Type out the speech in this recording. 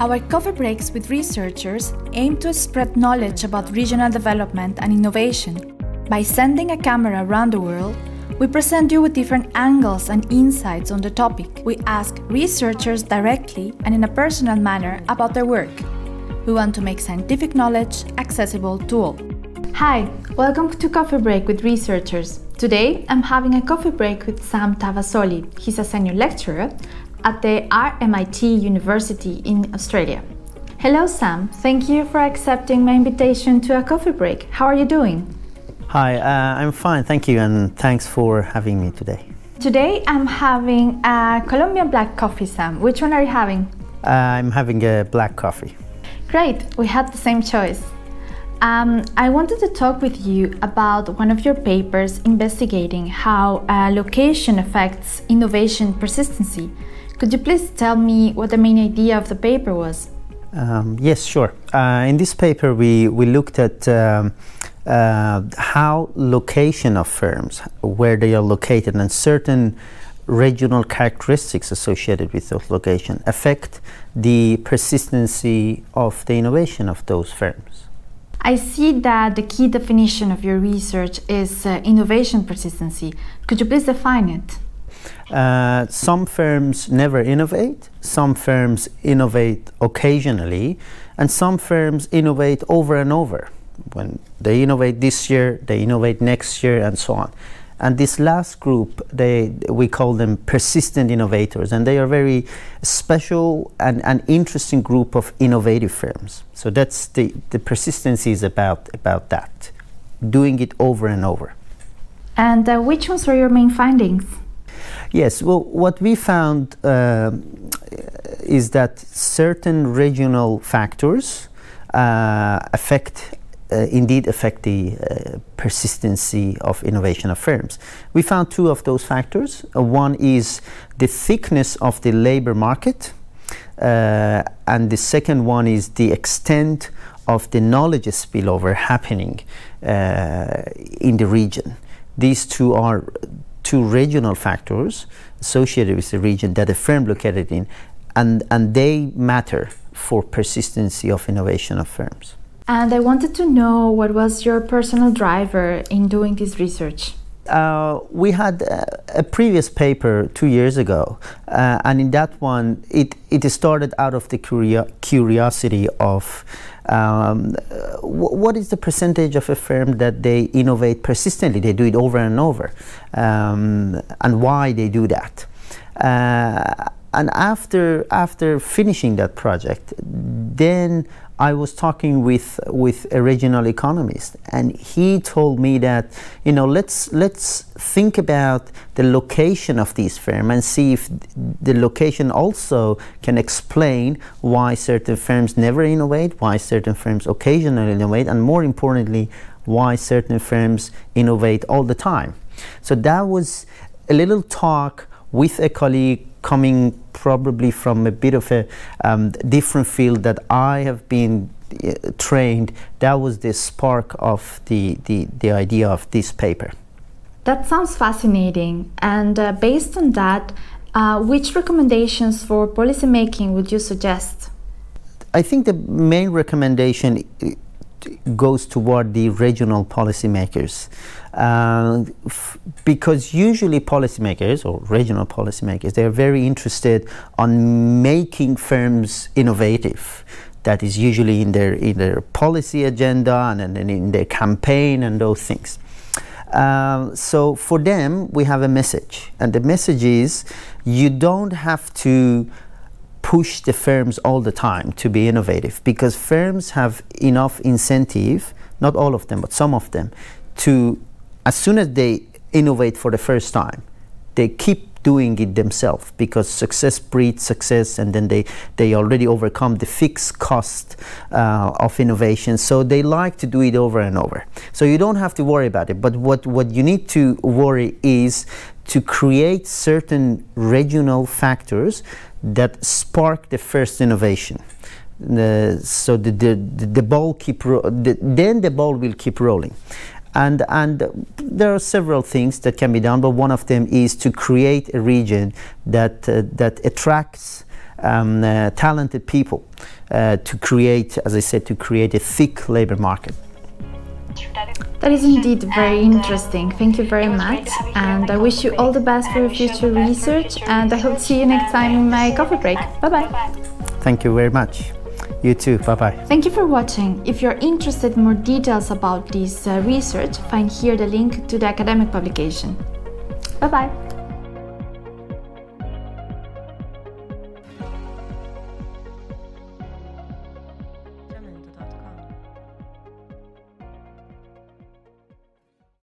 Our coffee breaks with researchers aim to spread knowledge about regional development and innovation. By sending a camera around the world, we present you with different angles and insights on the topic. We ask researchers directly and in a personal manner about their work. We want to make scientific knowledge accessible to all. Hi, welcome to Coffee Break with Researchers. Today I'm having a coffee break with Sam Tavassoli. He's a senior lecturer at the RMIT University in Australia. Hello, Sam. Thank you for accepting my invitation to a coffee break. How are you doing? Hi, uh, I'm fine, thank you, and thanks for having me today. Today I'm having a Colombian black coffee, Sam. Which one are you having? Uh, I'm having a black coffee. Great, we had the same choice. Um, I wanted to talk with you about one of your papers investigating how uh, location affects innovation persistency. Could you please tell me what the main idea of the paper was? Um, yes, sure. Uh, in this paper, we, we looked at um, uh, how location of firms, where they are located, and certain regional characteristics associated with those location affect the persistency of the innovation of those firms. I see that the key definition of your research is uh, innovation persistency. Could you please define it? Uh, some firms never innovate, some firms innovate occasionally, and some firms innovate over and over. When they innovate this year, they innovate next year, and so on. And this last group, they, we call them persistent innovators, and they are very special and, and interesting group of innovative firms. So that's the, the persistency is about, about that, doing it over and over. And uh, which ones were your main findings? Yes, well, what we found uh, is that certain regional factors uh, affect, uh, indeed affect the uh, persistency of innovation of firms. We found two of those factors. Uh, one is the thickness of the labor market, uh, and the second one is the extent of the knowledge spillover happening in the region. These two are two regional factors associated with the region that a firm located in, and, and they matter for persistency of innovation of firms. And I wanted to know what was your personal driver in doing this research? Uh, we had a, a, previous paper two years ago, uh, and in that one, it, it started out of the curio curiosity of um, what is the percentage of a firm that they innovate persistently? They do it over and over, um, and why they do that. Uh, and after after finishing that project, then I was talking with with a regional economist, and he told me that you know let's let's think about the location of these firms and see if the location also can explain why certain firms never innovate, why certain firms occasionally innovate, and more importantly, why certain firms innovate all the time. So that was a little talk with a colleague coming probably from a bit of a um, different field that I have been uh, trained, that was the spark of the, the, the idea of this paper. That sounds fascinating. And uh, based on that, uh, which recommendations for policymaking would you suggest? I think the main recommendation goes toward the regional policymakers. Uh, because usually policymakers or regional policymakers, they're very interested on making firms innovative. That is usually in their, in their policy agenda and, and in their campaign and those things. Uh, so for them, we have a message. And the message is you don't have to push the firms all the time to be innovative because firms have enough incentive, not all of them, but some of them, to as soon as they innovate for the first time, they keep doing it themselves because success breeds success and then they, they already overcome the fixed cost uh, of innovation. So they like to do it over and over. So you don't have to worry about it. But what, what you need to worry is to create certain regional factors that spark the first innovation. Uh, so the, the, the ball keep the, then the ball will keep rolling and and there are several things that can be done but one of them is to create a region that uh, that attracts um, uh, talented people uh, to create, as I said, to create a thick labor market. That is indeed very interesting. Thank you very much. And I wish you all the best for your future research. And I hope to see you next time in my coffee break. Bye bye. Thank you very much. You too. Bye bye. Thank you for watching. If you're interested in more details about this uh, research, find here the link to the academic publication. Bye bye.